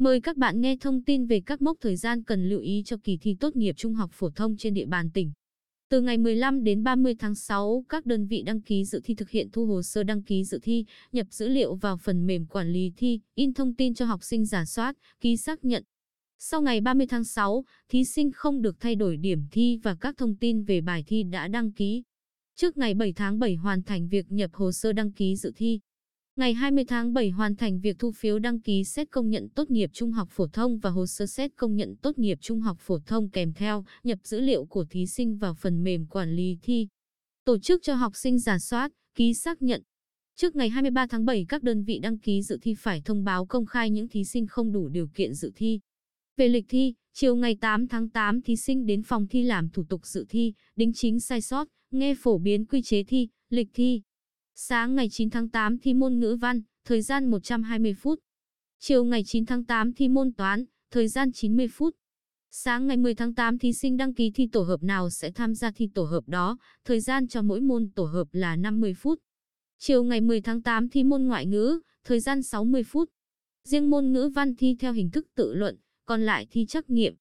Mời các bạn nghe thông tin về các mốc thời gian cần lưu ý cho kỳ thi tốt nghiệp trung học phổ thông trên địa bàn tỉnh. Từ ngày 15 đến 30 tháng 6, các đơn vị đăng ký dự thi thực hiện thu hồ sơ đăng ký dự thi, nhập dữ liệu vào phần mềm quản lý thi, in thông tin cho học sinh giả soát, ký xác nhận. Sau ngày 30 tháng 6, thí sinh không được thay đổi điểm thi và các thông tin về bài thi đã đăng ký. Trước ngày 7 tháng 7 hoàn thành việc nhập hồ sơ đăng ký dự thi. Ngày 20 tháng 7 hoàn thành việc thu phiếu đăng ký xét công nhận tốt nghiệp trung học phổ thông và hồ sơ xét công nhận tốt nghiệp trung học phổ thông kèm theo, nhập dữ liệu của thí sinh vào phần mềm quản lý thi. Tổ chức cho học sinh giả soát, ký xác nhận. Trước ngày 23 tháng 7 các đơn vị đăng ký dự thi phải thông báo công khai những thí sinh không đủ điều kiện dự thi. Về lịch thi, chiều ngày 8 tháng 8 thí sinh đến phòng thi làm thủ tục dự thi, đính chính sai sót, nghe phổ biến quy chế thi, lịch thi. Sáng ngày 9 tháng 8 thi môn ngữ văn, thời gian 120 phút. Chiều ngày 9 tháng 8 thi môn toán, thời gian 90 phút. Sáng ngày 10 tháng 8 thí sinh đăng ký thi tổ hợp nào sẽ tham gia thi tổ hợp đó, thời gian cho mỗi môn tổ hợp là 50 phút. Chiều ngày 10 tháng 8 thi môn ngoại ngữ, thời gian 60 phút. Riêng môn ngữ văn thi theo hình thức tự luận, còn lại thi trắc nghiệm.